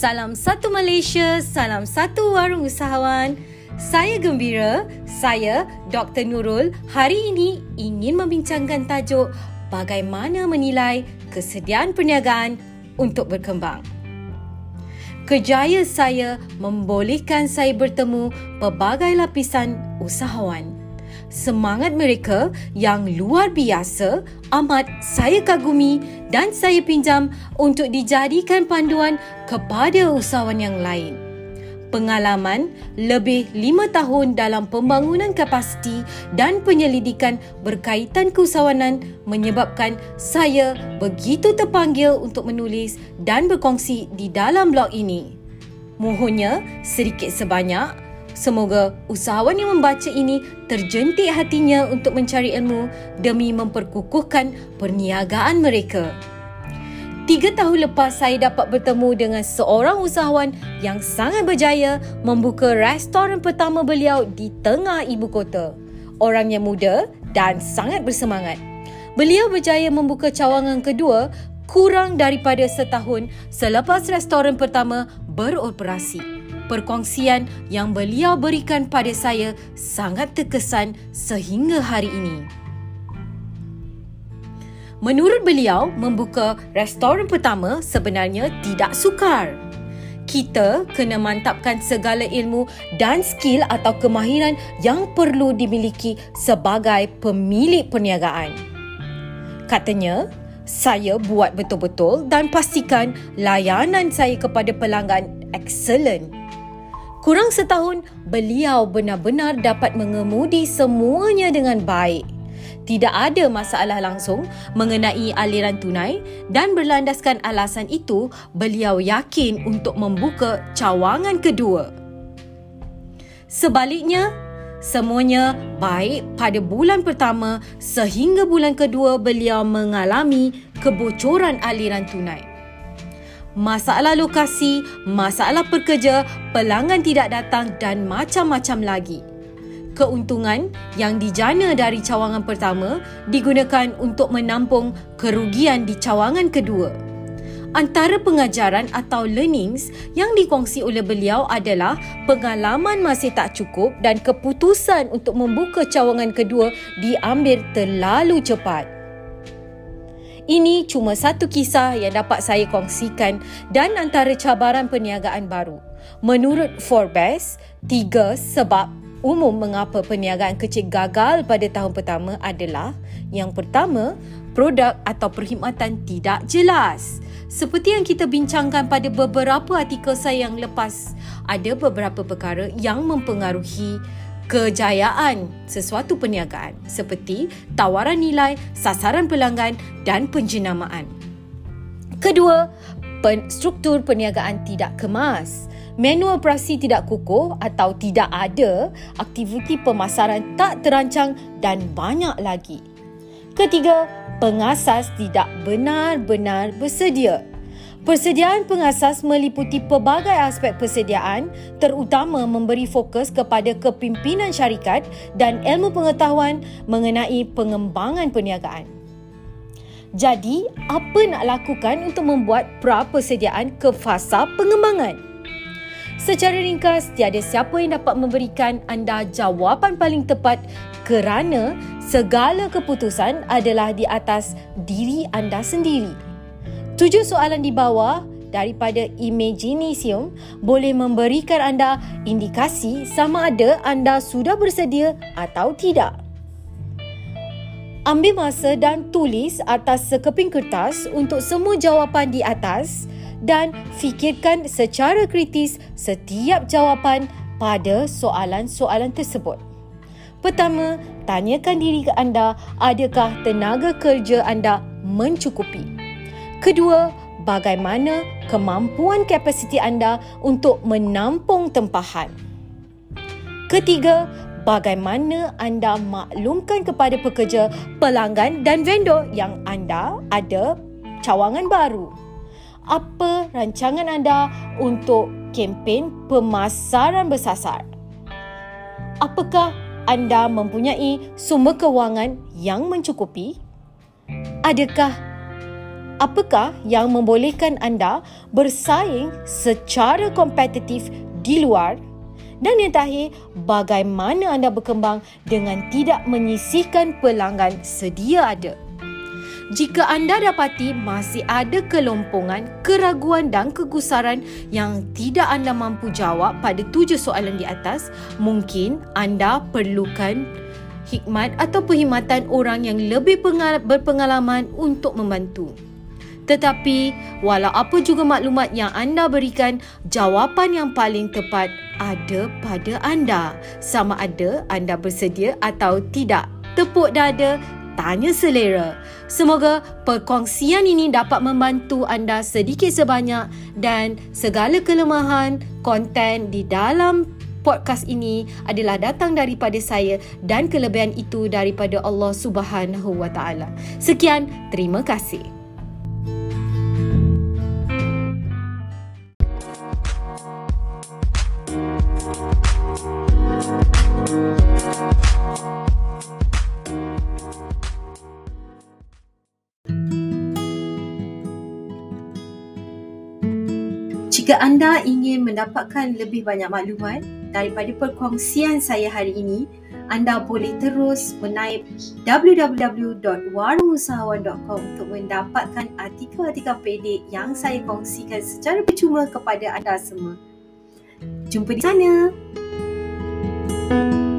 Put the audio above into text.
Salam satu Malaysia, salam satu warung usahawan. Saya gembira, saya Dr. Nurul hari ini ingin membincangkan tajuk bagaimana menilai kesediaan perniagaan untuk berkembang. Kejaya saya membolehkan saya bertemu pelbagai lapisan usahawan semangat mereka yang luar biasa amat saya kagumi dan saya pinjam untuk dijadikan panduan kepada usahawan yang lain. Pengalaman lebih lima tahun dalam pembangunan kapasiti dan penyelidikan berkaitan keusahawanan menyebabkan saya begitu terpanggil untuk menulis dan berkongsi di dalam blog ini. Mohonnya sedikit sebanyak Semoga usahawan yang membaca ini terjentik hatinya untuk mencari ilmu demi memperkukuhkan perniagaan mereka. Tiga tahun lepas saya dapat bertemu dengan seorang usahawan yang sangat berjaya membuka restoran pertama beliau di tengah ibu kota. Orang yang muda dan sangat bersemangat. Beliau berjaya membuka cawangan kedua kurang daripada setahun selepas restoran pertama beroperasi perkongsian yang beliau berikan pada saya sangat terkesan sehingga hari ini. Menurut beliau, membuka restoran pertama sebenarnya tidak sukar. Kita kena mantapkan segala ilmu dan skill atau kemahiran yang perlu dimiliki sebagai pemilik perniagaan. Katanya, saya buat betul-betul dan pastikan layanan saya kepada pelanggan excellent. Kurang setahun, beliau benar-benar dapat mengemudi semuanya dengan baik. Tidak ada masalah langsung mengenai aliran tunai dan berlandaskan alasan itu, beliau yakin untuk membuka cawangan kedua. Sebaliknya, semuanya baik pada bulan pertama sehingga bulan kedua beliau mengalami kebocoran aliran tunai masalah lokasi, masalah pekerja, pelanggan tidak datang dan macam-macam lagi. Keuntungan yang dijana dari cawangan pertama digunakan untuk menampung kerugian di cawangan kedua. Antara pengajaran atau learnings yang dikongsi oleh beliau adalah pengalaman masih tak cukup dan keputusan untuk membuka cawangan kedua diambil terlalu cepat. Ini cuma satu kisah yang dapat saya kongsikan dan antara cabaran perniagaan baru. Menurut Forbes, tiga sebab umum mengapa perniagaan kecil gagal pada tahun pertama adalah yang pertama, produk atau perkhidmatan tidak jelas. Seperti yang kita bincangkan pada beberapa artikel saya yang lepas, ada beberapa perkara yang mempengaruhi kejayaan sesuatu perniagaan seperti tawaran nilai, sasaran pelanggan dan penjenamaan. Kedua, pen- struktur perniagaan tidak kemas. Menu operasi tidak kukuh atau tidak ada, aktiviti pemasaran tak terancang dan banyak lagi. Ketiga, pengasas tidak benar-benar bersedia. Persediaan pengasas meliputi pelbagai aspek persediaan terutama memberi fokus kepada kepimpinan syarikat dan ilmu pengetahuan mengenai pengembangan perniagaan. Jadi, apa nak lakukan untuk membuat pra-persediaan ke fasa pengembangan? Secara ringkas, tiada siapa yang dapat memberikan anda jawapan paling tepat kerana segala keputusan adalah di atas diri anda sendiri. Tujuh soalan di bawah daripada Imaginisium boleh memberikan anda indikasi sama ada anda sudah bersedia atau tidak. Ambil masa dan tulis atas sekeping kertas untuk semua jawapan di atas dan fikirkan secara kritis setiap jawapan pada soalan-soalan tersebut. Pertama, tanyakan diri anda adakah tenaga kerja anda mencukupi. Kedua, bagaimana kemampuan kapasiti anda untuk menampung tempahan. Ketiga, bagaimana anda maklumkan kepada pekerja, pelanggan dan vendor yang anda ada cawangan baru. Apa rancangan anda untuk kempen pemasaran bersasar? Apakah anda mempunyai sumber kewangan yang mencukupi? Adakah Apakah yang membolehkan anda bersaing secara kompetitif di luar? Dan yang terakhir, bagaimana anda berkembang dengan tidak menyisihkan pelanggan sedia ada? Jika anda dapati masih ada kelompongan, keraguan dan kegusaran yang tidak anda mampu jawab pada tujuh soalan di atas, mungkin anda perlukan hikmat atau perkhidmatan orang yang lebih berpengalaman untuk membantu. Tetapi, walau apa juga maklumat yang anda berikan, jawapan yang paling tepat ada pada anda. Sama ada anda bersedia atau tidak. Tepuk dada, tanya selera. Semoga perkongsian ini dapat membantu anda sedikit sebanyak dan segala kelemahan konten di dalam podcast ini adalah datang daripada saya dan kelebihan itu daripada Allah Subhanahu Wa Taala. Sekian, terima kasih. Jika anda ingin mendapatkan lebih banyak maklumat daripada perkongsian saya hari ini, anda boleh terus menaip www.warungusahawan.com untuk mendapatkan artikel-artikel pendek yang saya kongsikan secara percuma kepada anda semua. Jumpa di sana. thank you